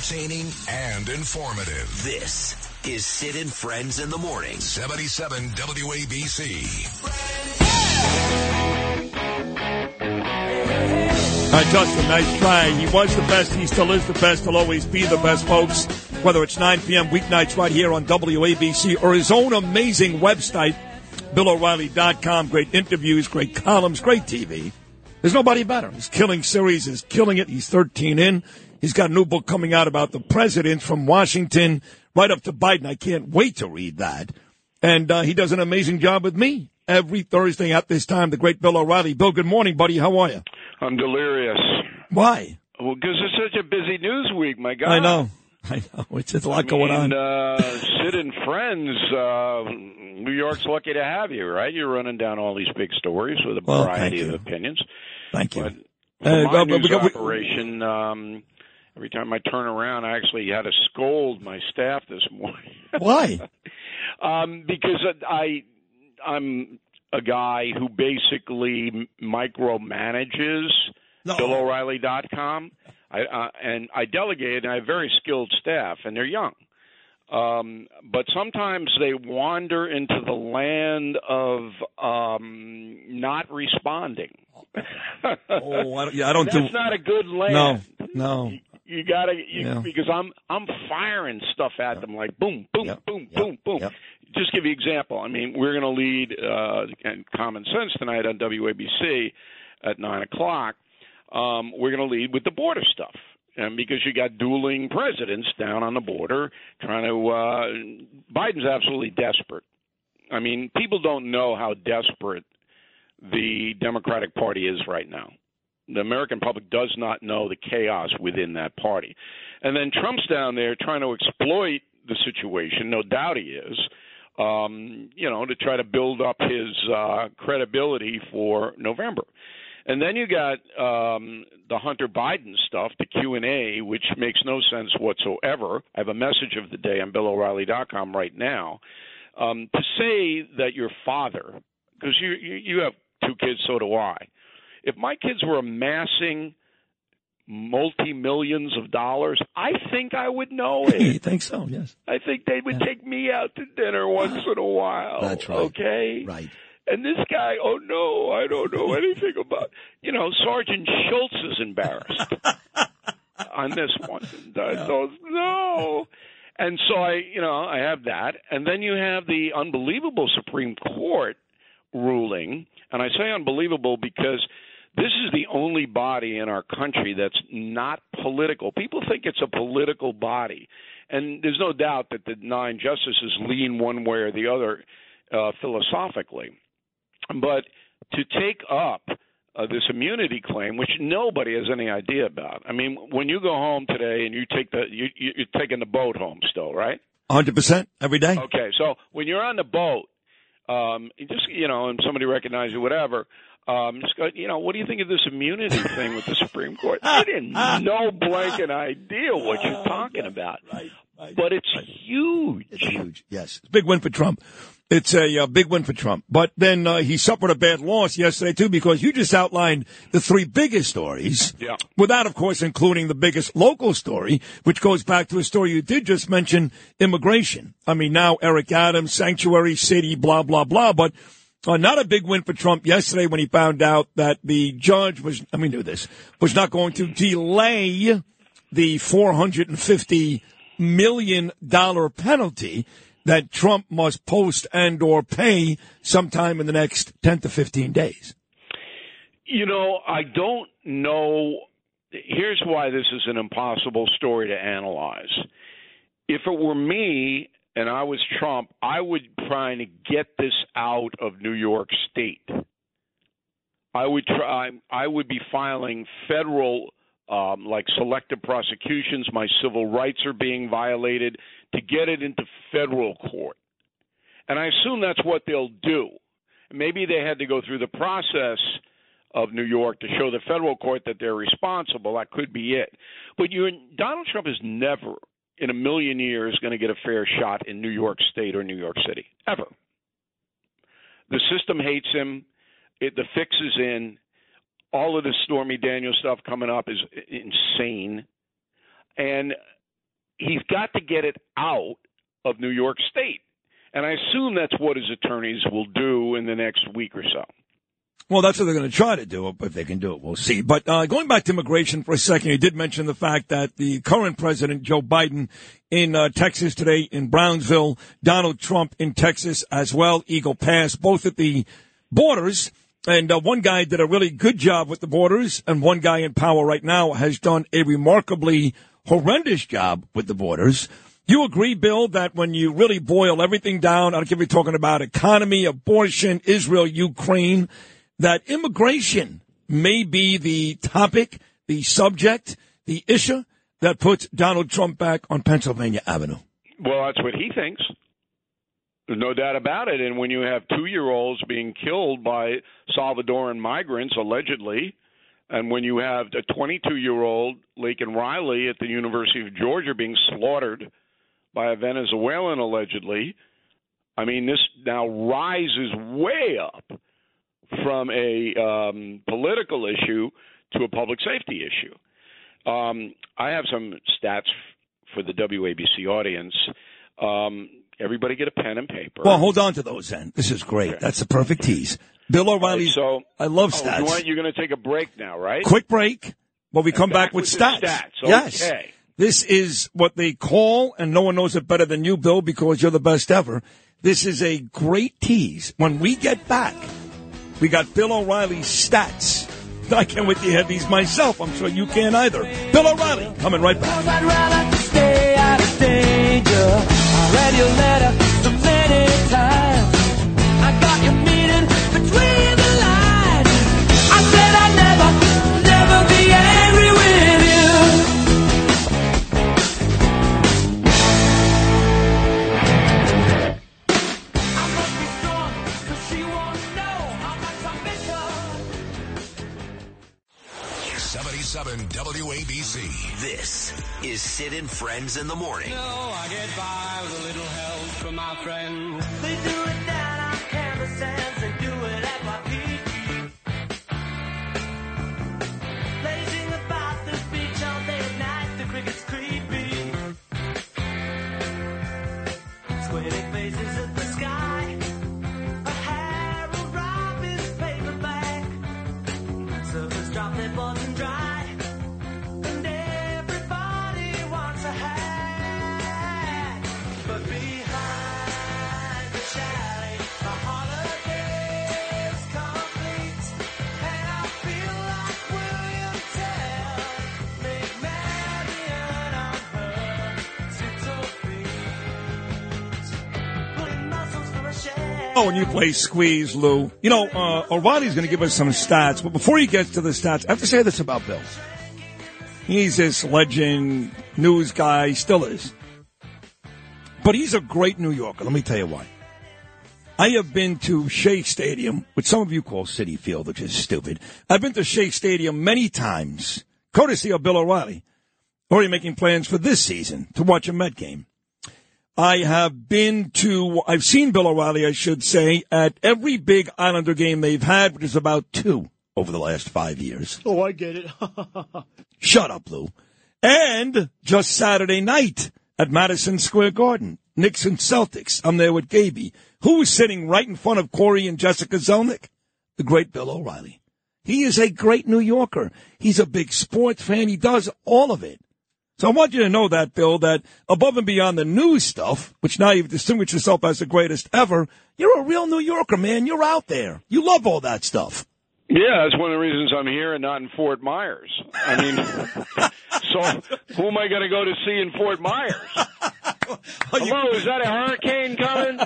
entertaining and informative. This is Sid and Friends in the Morning. 77 WABC. All right, Justin, nice try. He was the best. He still is the best. He'll always be the best, folks. Whether it's 9 p.m. weeknights right here on WABC or his own amazing website, BillO'Reilly.com. Great interviews, great columns, great TV. There's nobody better. He's killing series, is killing it. He's 13 in. He's got a new book coming out about the president from Washington right up to Biden. I can't wait to read that. And uh, he does an amazing job with me every Thursday at this time. The great Bill O'Reilly. Bill, good morning, buddy. How are you? I'm delirious. Why? Well, because it's such a busy news week, my God. I know. I know. It's a lot I going mean, on. Uh, Sid and friends, uh, New York's lucky to have you, right? You're running down all these big stories with a Well, variety of opinions. Thank you. But Uh, my well, news we- operation, um, every time I turn around, I actually had to scold my staff this morning. Why? um, because I, I'm a guy who basically micromanages No. BillO'Reilly.com. I, uh, and I delegate, and I have very skilled staff, and they're young. Um, but sometimes they wander into the land of um, not responding. Oh, I don't, yeah, I don't That's do. not a good land. No, no. You gotta you, Yeah. because I'm I'm firing stuff at them like boom, boom, Yep. boom, Yep. boom, boom. Yep. Just give you an example. I mean, we're going to lead uh, and Common Sense tonight on WABC at nine o'clock. Um, we're going to lead with the border stuff, and because you got dueling presidents down on the border trying to. Uh, Biden's absolutely desperate. I mean, people don't know how desperate the Democratic Party is right now. The American public does not know the chaos within that party. And then Trump's down there trying to exploit the situation. No doubt he is. Um, you know, to try to build up his uh, credibility for November. And then you got um, the Hunter Biden stuff, the Q and A, which makes no sense whatsoever. I have a message of the day on BillO'Reilly.com right now. Um, to say that your father, because you, you you have two kids, so do I. If my kids were amassing multi millions of dollars, I think I would know You it. think so? Yes. I think they would take me out to dinner once in a while. That's right. Okay. Right. And this guy, oh no, I don't know anything about. You know, Sergeant Schultz is embarrassed on this one. I don't know. And so I, you know, I have that, and then you have the unbelievable Supreme Court ruling, and I say unbelievable because this is the only body in our country that's not political. People think it's a political body, and there's no doubt that the nine justices lean one way or the other uh, philosophically. But to take up uh, this immunity claim, which nobody has any idea about. I mean, when you go home today and you take the you, you- you're taking the boat home still, right? 100% every day? Okay, so when you're on the boat, um, just you know, and somebody recognizes you, whatever. Um, just go, you know, what do you think of this immunity thing with the Supreme Court? I didn't no blanket idea what you're talking about. But it's huge. It's huge. Yes. Big win for Trump. It's a uh, big win for Trump. But then uh, he suffered a bad loss yesterday, too, because you just outlined the three biggest stories. Yeah. Without, of course, including the biggest local story, which goes back to a story you did just mention immigration. I mean, now Eric Adams, Sanctuary City, blah, blah, blah. But uh, not a big win for Trump yesterday when he found out that the judge was, I mean, knew this, was not going to delay the $450 million dollar penalty that Trump must post and or pay sometime in the next 10 to 15 days. You know, I don't know. Here's why this is an impossible story to analyze. If it were me and I was Trump, I would try to get this out of New York State. I would try. I would be filing federal, um, like selective prosecutions. My civil rights are being violated to get it into federal court, and I assume that's what they'll do. Maybe they had to go through the process of New York to show the federal court that they're responsible. That could be it. But you, Donald Trump is never in a million years going to get a fair shot in New York State or New York City ever. The system hates him. It, the fix is in. All of this Stormy Daniels stuff coming up is insane. And he's got to get it out of New York State. And I assume that's what his attorneys will do in the next week or so. Well, that's what they're going to try to do. If they can do it, we'll see. But uh, going back to immigration for a second, you did mention the fact that the current president, Joe Biden, in uh, Texas today, in Brownsville, Donald Trump in Texas as well, Eagle Pass, both at the borders. And uh, one guy did a really good job with the borders, and one guy in power right now has done a remarkably horrendous job with the borders. You agree, Bill, that when you really boil everything down, I don't care if you're talking about economy, abortion, Israel, Ukraine, that immigration may be the topic, the subject, the issue that puts Donald Trump back on Pennsylvania Avenue. Well, that's what he thinks. There's no doubt about it. And when you have two year olds being killed by Salvadoran migrants, allegedly, and when you have a 22 year old, Laken Riley, at the University of Georgia being slaughtered by a Venezuelan, allegedly, I mean, this now rises way up from a um, political issue to a public safety issue. Um, I have some stats for the WABC audience. Um, everybody get a pen and paper. Well, hold on to those then. This is great. Okay. That's the perfect tease. Bill O'Reilly. Right, so I love oh, stats. You want, you're going to take a break now, right? Quick break. But we come back, back with, with stats. stats. Okay. Yes. This is what they call, and no one knows it better than you, Bill, because you're the best ever. This is a great tease. When we get back, we got Bill O'Reilly's stats. I can't wait to hear these myself. I'm sure you can either. Bill O'Reilly, coming right back. Friends in the Morning. No, I get by with a little help from my friends. Oh, when you play squeeze, Lou. You know, uh, O'Reilly's going to give us some stats, but before he gets to the stats, I have to say this about Bill. He's this legend, news guy, still is. But he's a great New Yorker. Let me tell you why. I have been to Shea Stadium, which some of you call Citi Field, which is stupid. I've been to Shea Stadium many times, courtesy of Bill O'Reilly. Already making plans for this season to watch a Met game. I have been to, I've seen Bill O'Reilly, I should say, at every big Islander game they've had, which is about two over the last five years. Oh, I get it. Shut up, Lou. And just Saturday night at Madison Square Garden, Knicks and Celtics. I'm there with Gaby. Who's sitting right in front of Corey and Jessica Zelnick? The great Bill O'Reilly. He is a great New Yorker. He's a big sports fan. He does all of it. So I want you to know that, Bill, that above and beyond the news stuff, which now you've distinguished yourself as the greatest ever, you're a real New Yorker, man. You're out there. You love all that stuff. Yeah, that's one of the reasons I'm here and not in Fort Myers. I mean, so who am I going to go to see in Fort Myers? Hello, is that a hurricane coming?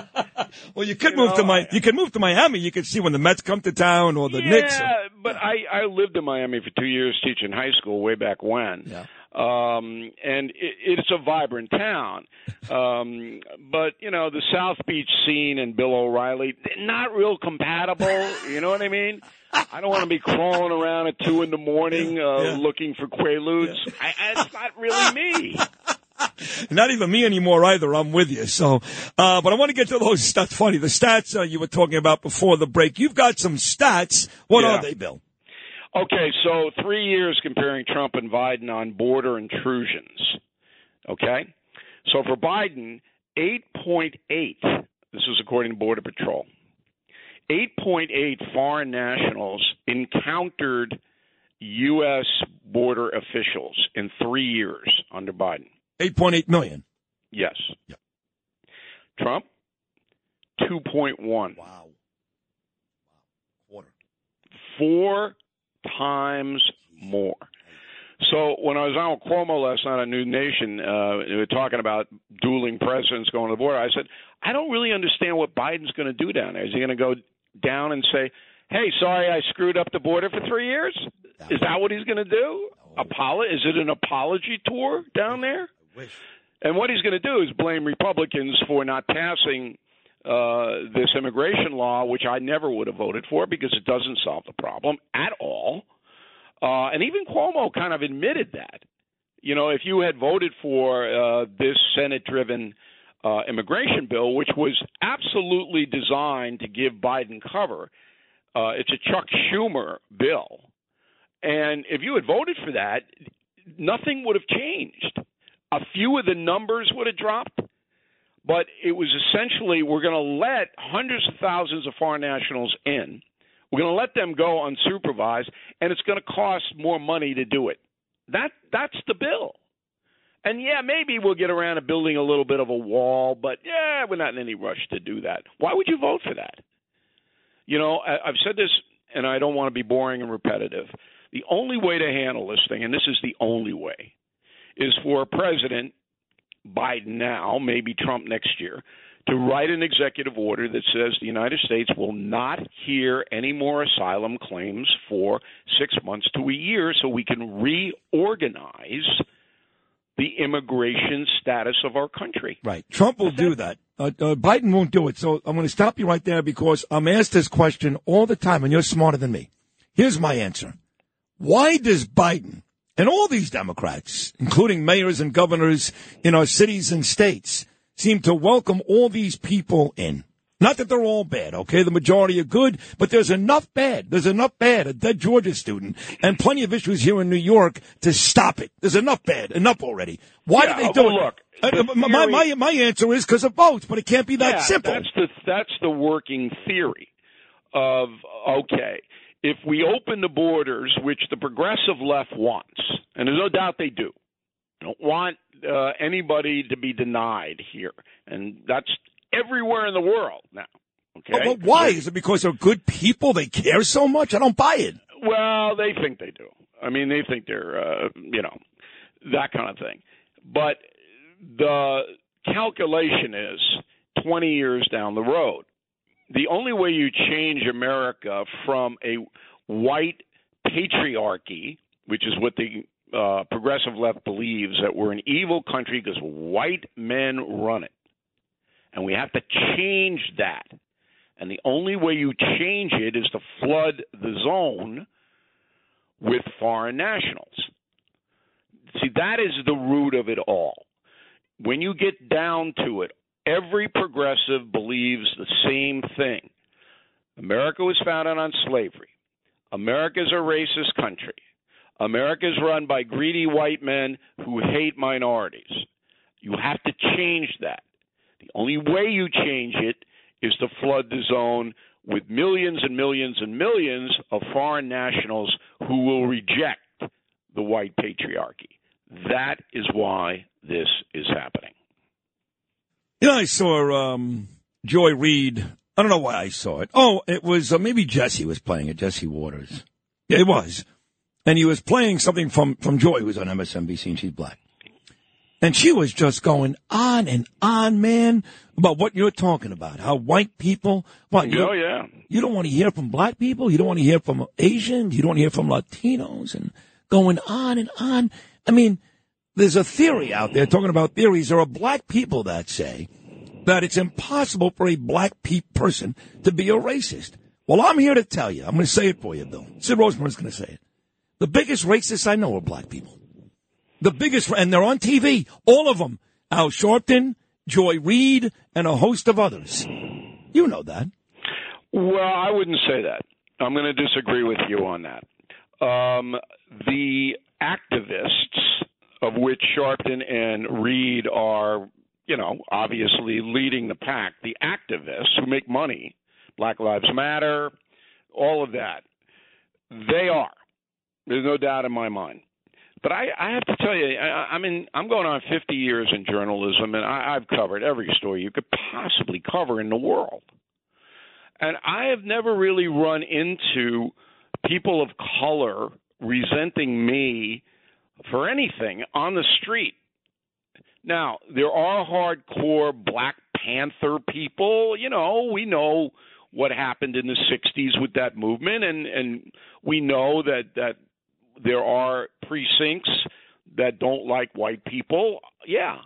well, you could you move know, to my, you could move to Miami. You could see when the Mets come to town or the yeah, Knicks. Yeah, but I I lived in Miami for two years teaching high school way back when. Yeah um, and it, it's a vibrant town. Um, but you know, the South Beach scene and Bill O'Reilly, not real compatible. You know what I mean? I don't want to be crawling around at two in the morning uh, yeah. looking for quaaludes. Yeah. I, it's not really me. Not even me anymore either. I'm with you. So, uh, but I want to get to those stats. Funny, the stats uh, you were talking about before the break. You've got some stats. What yeah. are they, Bill? Okay, so three years comparing Trump and Biden on border intrusions. Okay? So for Biden, 8.8, this is according to Border Patrol, 8.8 foreign nationals encountered U.S. border officials in three years under Biden. 8.8 million. Yes. Yep. Trump, 2.1. Wow. Quarter. Four times more. So when I was on with Cuomo last night on NewsNation, uh, we were talking about dueling presidents going to the border. I said, I don't really understand what Biden's going to do down there. Is he going to go down and say, "Hey, sorry, I screwed up the border for three years"? Is that what he's going to do? Apolo- Is it an apology tour down there? And what he's going to do is blame Republicans for not passing uh, this immigration law, which I never would have voted for because it doesn't solve the problem at all. Uh, and even Cuomo kind of admitted that. You know, if you had voted for uh, this Senate driven uh, immigration bill, which was absolutely designed to give Biden cover, uh, it's a Chuck Schumer bill. And if you had voted for that, nothing would have changed. A few of the numbers would have dropped, but it was essentially we're going to let hundreds of thousands of foreign nationals in we're going to let them go unsupervised, and it's going to cost more money to do it. That that's the bill. And yeah, maybe we'll get around to building a little bit of a wall, but yeah, we're not in any rush to do that. Why would you vote for that? You know, I've said this, and I don't want to be boring and repetitive. The only way to handle this thing, and this is the only way, is for a president, Biden now, maybe Trump next year, to write an executive order that says the United States will not hear any more asylum claims for six months to a year so we can reorganize the immigration status of our country. Right. Trump will do that. Uh, uh, Biden won't do it. So I'm going to stop you right there because I'm asked this question all the time, and you're smarter than me. Here's my answer. Why does Biden and all these Democrats, including mayors and governors in our cities and states, seem to welcome all these people in. Not that they're all bad, okay? The majority are good, but there's enough bad. There's enough bad. A dead Georgia student and plenty of issues here in New York to stop it. There's enough bad. Enough already. Why yeah, do they do well, it? Look, uh, my, my, my answer is because of votes, but it can't be that yeah, simple. That's the, that's the working theory of, okay, if we open the borders, which the progressive left wants, and there's no doubt they do, don't want uh, anybody to be denied here, and that's everywhere in the world now. Okay, but, but why? Is it because they're good people? They care so much? I don't buy it. Well, they think they do. I mean, they think they're, uh, you know, that kind of thing. But the calculation is 20 years down the road. The only way you change America from a white patriarchy, which is what the uh, progressive left believes that we're an evil country because white men run it. And we have to change that. And the only way you change it is to flood the zone with foreign nationals. See, that is the root of it all. When you get down to it, every progressive believes the same thing. America was founded on slavery. America is a racist country. America is run by greedy white men who hate minorities. You have to change that. The only way you change it is to flood the zone with millions and millions and millions of foreign nationals who will reject the white patriarchy. That is why this is happening. You know, I saw um, Joy Reid. I don't know why I saw it. Oh, it was uh, maybe Jesse was playing it, Jesse Watters. Yeah, it was and he was playing something from, from Joy, who's on MSNBC, and she's black. And she was just going on and on, man, about what you're talking about. How white people, what, oh, yeah. You don't want to hear from black people. You don't want to hear from Asians. You don't want to hear from Latinos and going on and on. I mean, there's a theory out there talking about theories. There are black people that say that it's impossible for a black pe- person to be a racist. Well, I'm here to tell you. I'm going to say it for you, Bill. Sid Rosenberg's going to say it. The biggest racists I know are black people. The biggest, and they're on TV, all of them. Al Sharpton, Joy Reid, and a host of others. You know that. Well, I wouldn't say that. I'm going to disagree with you on that. Um, the activists of which Sharpton and Reid are, you know, obviously leading the pack, the activists who make money, Black Lives Matter, all of that, they are. There's no doubt in my mind. But I, I have to tell you, I, I mean, I'm going on 50 years in journalism, and I, I've covered every story you could possibly cover in the world. And I have never really run into people of color resenting me for anything on the street. Now, there are hardcore Black Panther people. You know, we know what happened in the 60s with that movement, and, and we know that, that there are precincts that don't like white people. Yeah.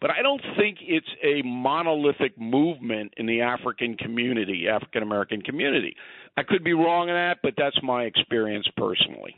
But I don't think it's a monolithic movement in the African community, African American community. I could be wrong in that, but that's my experience personally.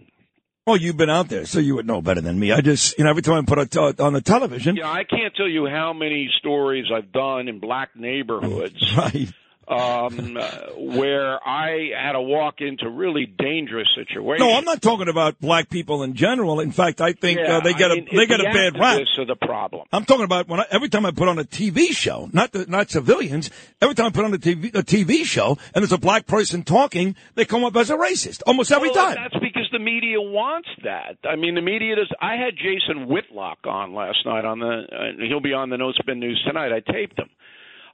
Well, you've been out there, so you would know better than me. I just, you know, every time I put it on the television. Yeah, I can't tell you how many stories I've done in black neighborhoods. right um, uh, where I had to walk into really dangerous situations. No, I'm not talking about black people in general. In fact, I think yeah, uh, they get I mean, a they get the a bad rap. Are the problem. I'm talking about when I, every time I put on a TV show, not the, not civilians. Every time I put on a TV a TV show and there's a black person talking, they come up as a racist almost every well, time. That's because the media wants that. I mean, the media does. I had Jason Whitlock on last night on the. Uh, he'll be on the No Spin News tonight. I taped him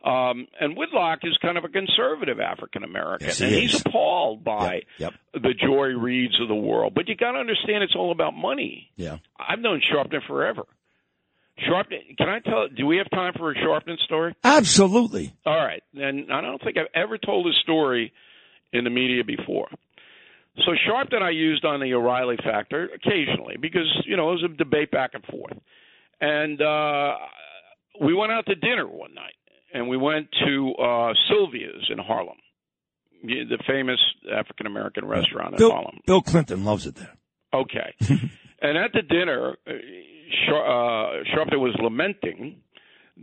um, and Whitlock is kind of a conservative African American, yes, he and is. he's appalled by yep, yep. the Joy Reids of the world. But you got to understand, it's all about money. Yeah, I've known Sharpton forever. Sharpton, can I tell? Do we have time for a Sharpton story? Absolutely. All right, and I don't think I've ever told this story in the media before. So Sharpton I used on the O'Reilly factor occasionally because you know it was a debate back and forth, and uh, we went out to dinner one night and we went to uh, Sylvia's in Harlem, the famous African American restaurant in Bill, Harlem. Bill Clinton loves it there. Okay, and at the dinner, uh, Sharpton was lamenting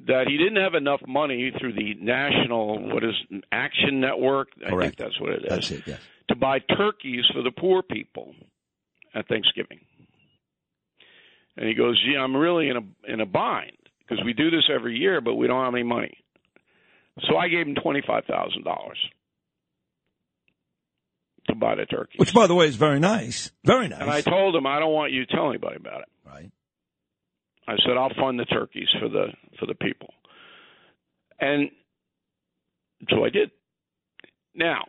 that he didn't have enough money through the national what is Action Network. I Correct. think that's what it is. That's it. Yes. To buy turkeys for the poor people at Thanksgiving. And he goes, gee I'm really in a in a bind because we do this every year, but we don't have any money." So I gave him twenty five thousand dollars to buy the turkey. Which, by the way, is very nice. Very nice. And I told him I don't want you to tell anybody about it. Right. I said I'll fund the turkeys for the for the people. And so I did. Now,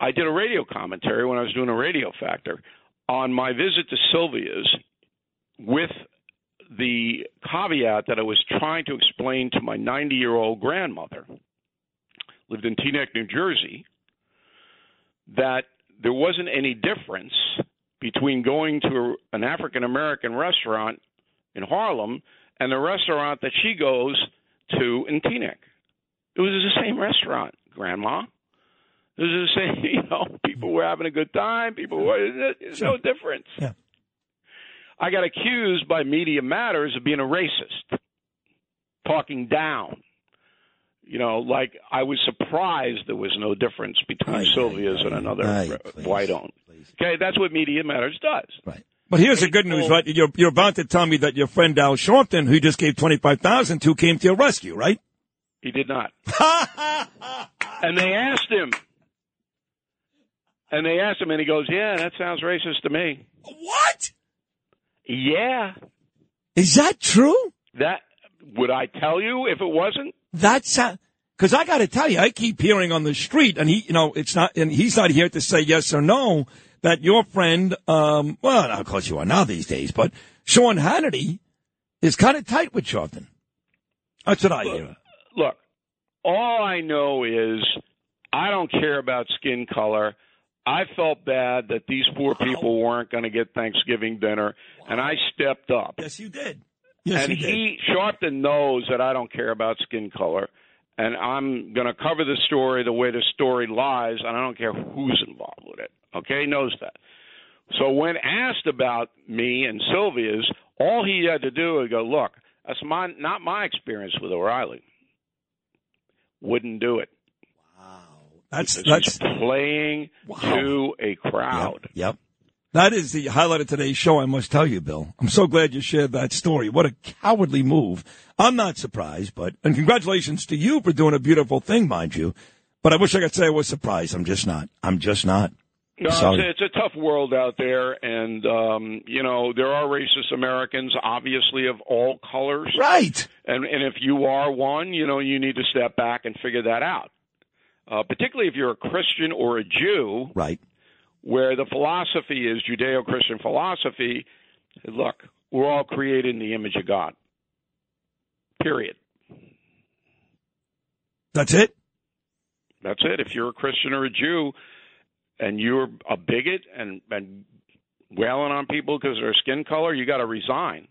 I did a radio commentary when I was doing a radio factor on my visit to Sylvia's with the caveat that I was trying to explain to my 90 year old grandmother, lived in Teaneck, New Jersey, that there wasn't any difference between going to an African American restaurant in Harlem and the restaurant that she goes to in Teaneck. It was the same restaurant, Grandma. It was the same, you know, people were having a good time. People were, there's no difference. Yeah. I got accused by Media Matters of being a racist, talking down. You know, like I was surprised there was no difference between Aye, Sylvia's aye, and another aye, please, white-owned. please. Okay, that's what Media Matters does. Right. But here's the good news, right? You're you're about to tell me that your friend Al Sharpton, who just gave twenty five thousand to, came to your rescue, right? He did not. and they asked him. And they asked him, and he goes, "Yeah, that sounds racist to me." What? Yeah, Is that true? that would I tell you if it wasn't? That's because I got to tell you, I keep hearing on the street, and he, you know, it's not, and he's not here to say yes or no that your friend, um, well, of course you are now these days, but Sean Hannity is kind of tight with Sharpton. That's what I hear. Look, all I know is I don't care about skin color. I felt bad that these poor people weren't going to get Thanksgiving dinner, and I stepped up. Yes, you did. Yes, and you did. he Sharpton knows that I don't care about skin color, and I'm going to cover the story the way the story lies, and I don't care who's involved with it. Okay, he knows that. So when asked about me and Sylvia's, all he had to do was go, "Look, that's my not my experience with O'Reilly. Wouldn't do it. That's that's he's playing Wow. to a crowd." Yep. yep. That is the highlight of today's show, I must tell you, Bill. I'm so glad you shared that story. What a cowardly move. I'm not surprised, but, and congratulations to you for doing a beautiful thing, mind you. But I wish I could say I was surprised. I'm just not. I'm just not. No, it's a, it's a tough world out there, and um, you know there are racist Americans, obviously of all colors. Right. And and if you are one, you know you need to step back and figure that out. Uh, particularly if you're a Christian or a Jew. Right. Where the philosophy is Judeo-Christian philosophy. Look, we're all created in the image of God. Period. That's it. That's it. If you're a Christian or a Jew and you're a bigot and and wailing on people because of their skin color, you got to resign.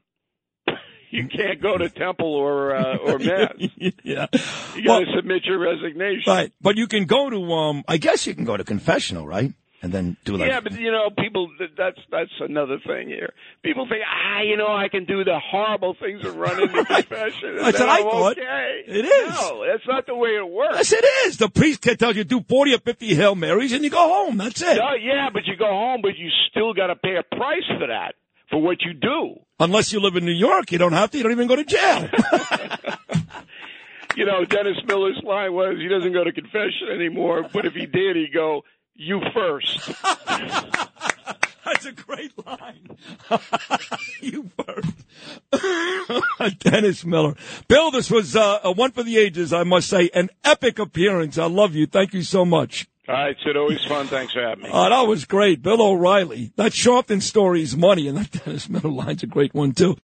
you can't go to temple or uh, or mass. yeah, you got to well, submit your resignation. Right, but you can go to um. I guess you can go to confessional, right? and then do like yeah, but you know, people that's that's another thing here. People think ah, you know, I can do the horrible things and run into confession. that's what I thought. Okay. It is. No, that's not the way it works. Yes, it is. The priest can tell you do forty or fifty hail marys and you go home. That's it. No, yeah, but you go home, but you still got to pay a price for that for what you do. Unless you live in New York, you don't have to. You don't even go to jail. you know, Dennis Miller's line was he doesn't go to confession anymore, but if he did, he'd go you first. That's a great line. you first. Dennis Miller. Bill, this was uh, a one for the ages, I must say. An epic appearance. I love you. Thank you so much. All right, Sid. Always fun. Thanks for having me. Oh, that was great. Bill O'Reilly. That Sharpton story is money, and that Dennis Miller line's a great one, too.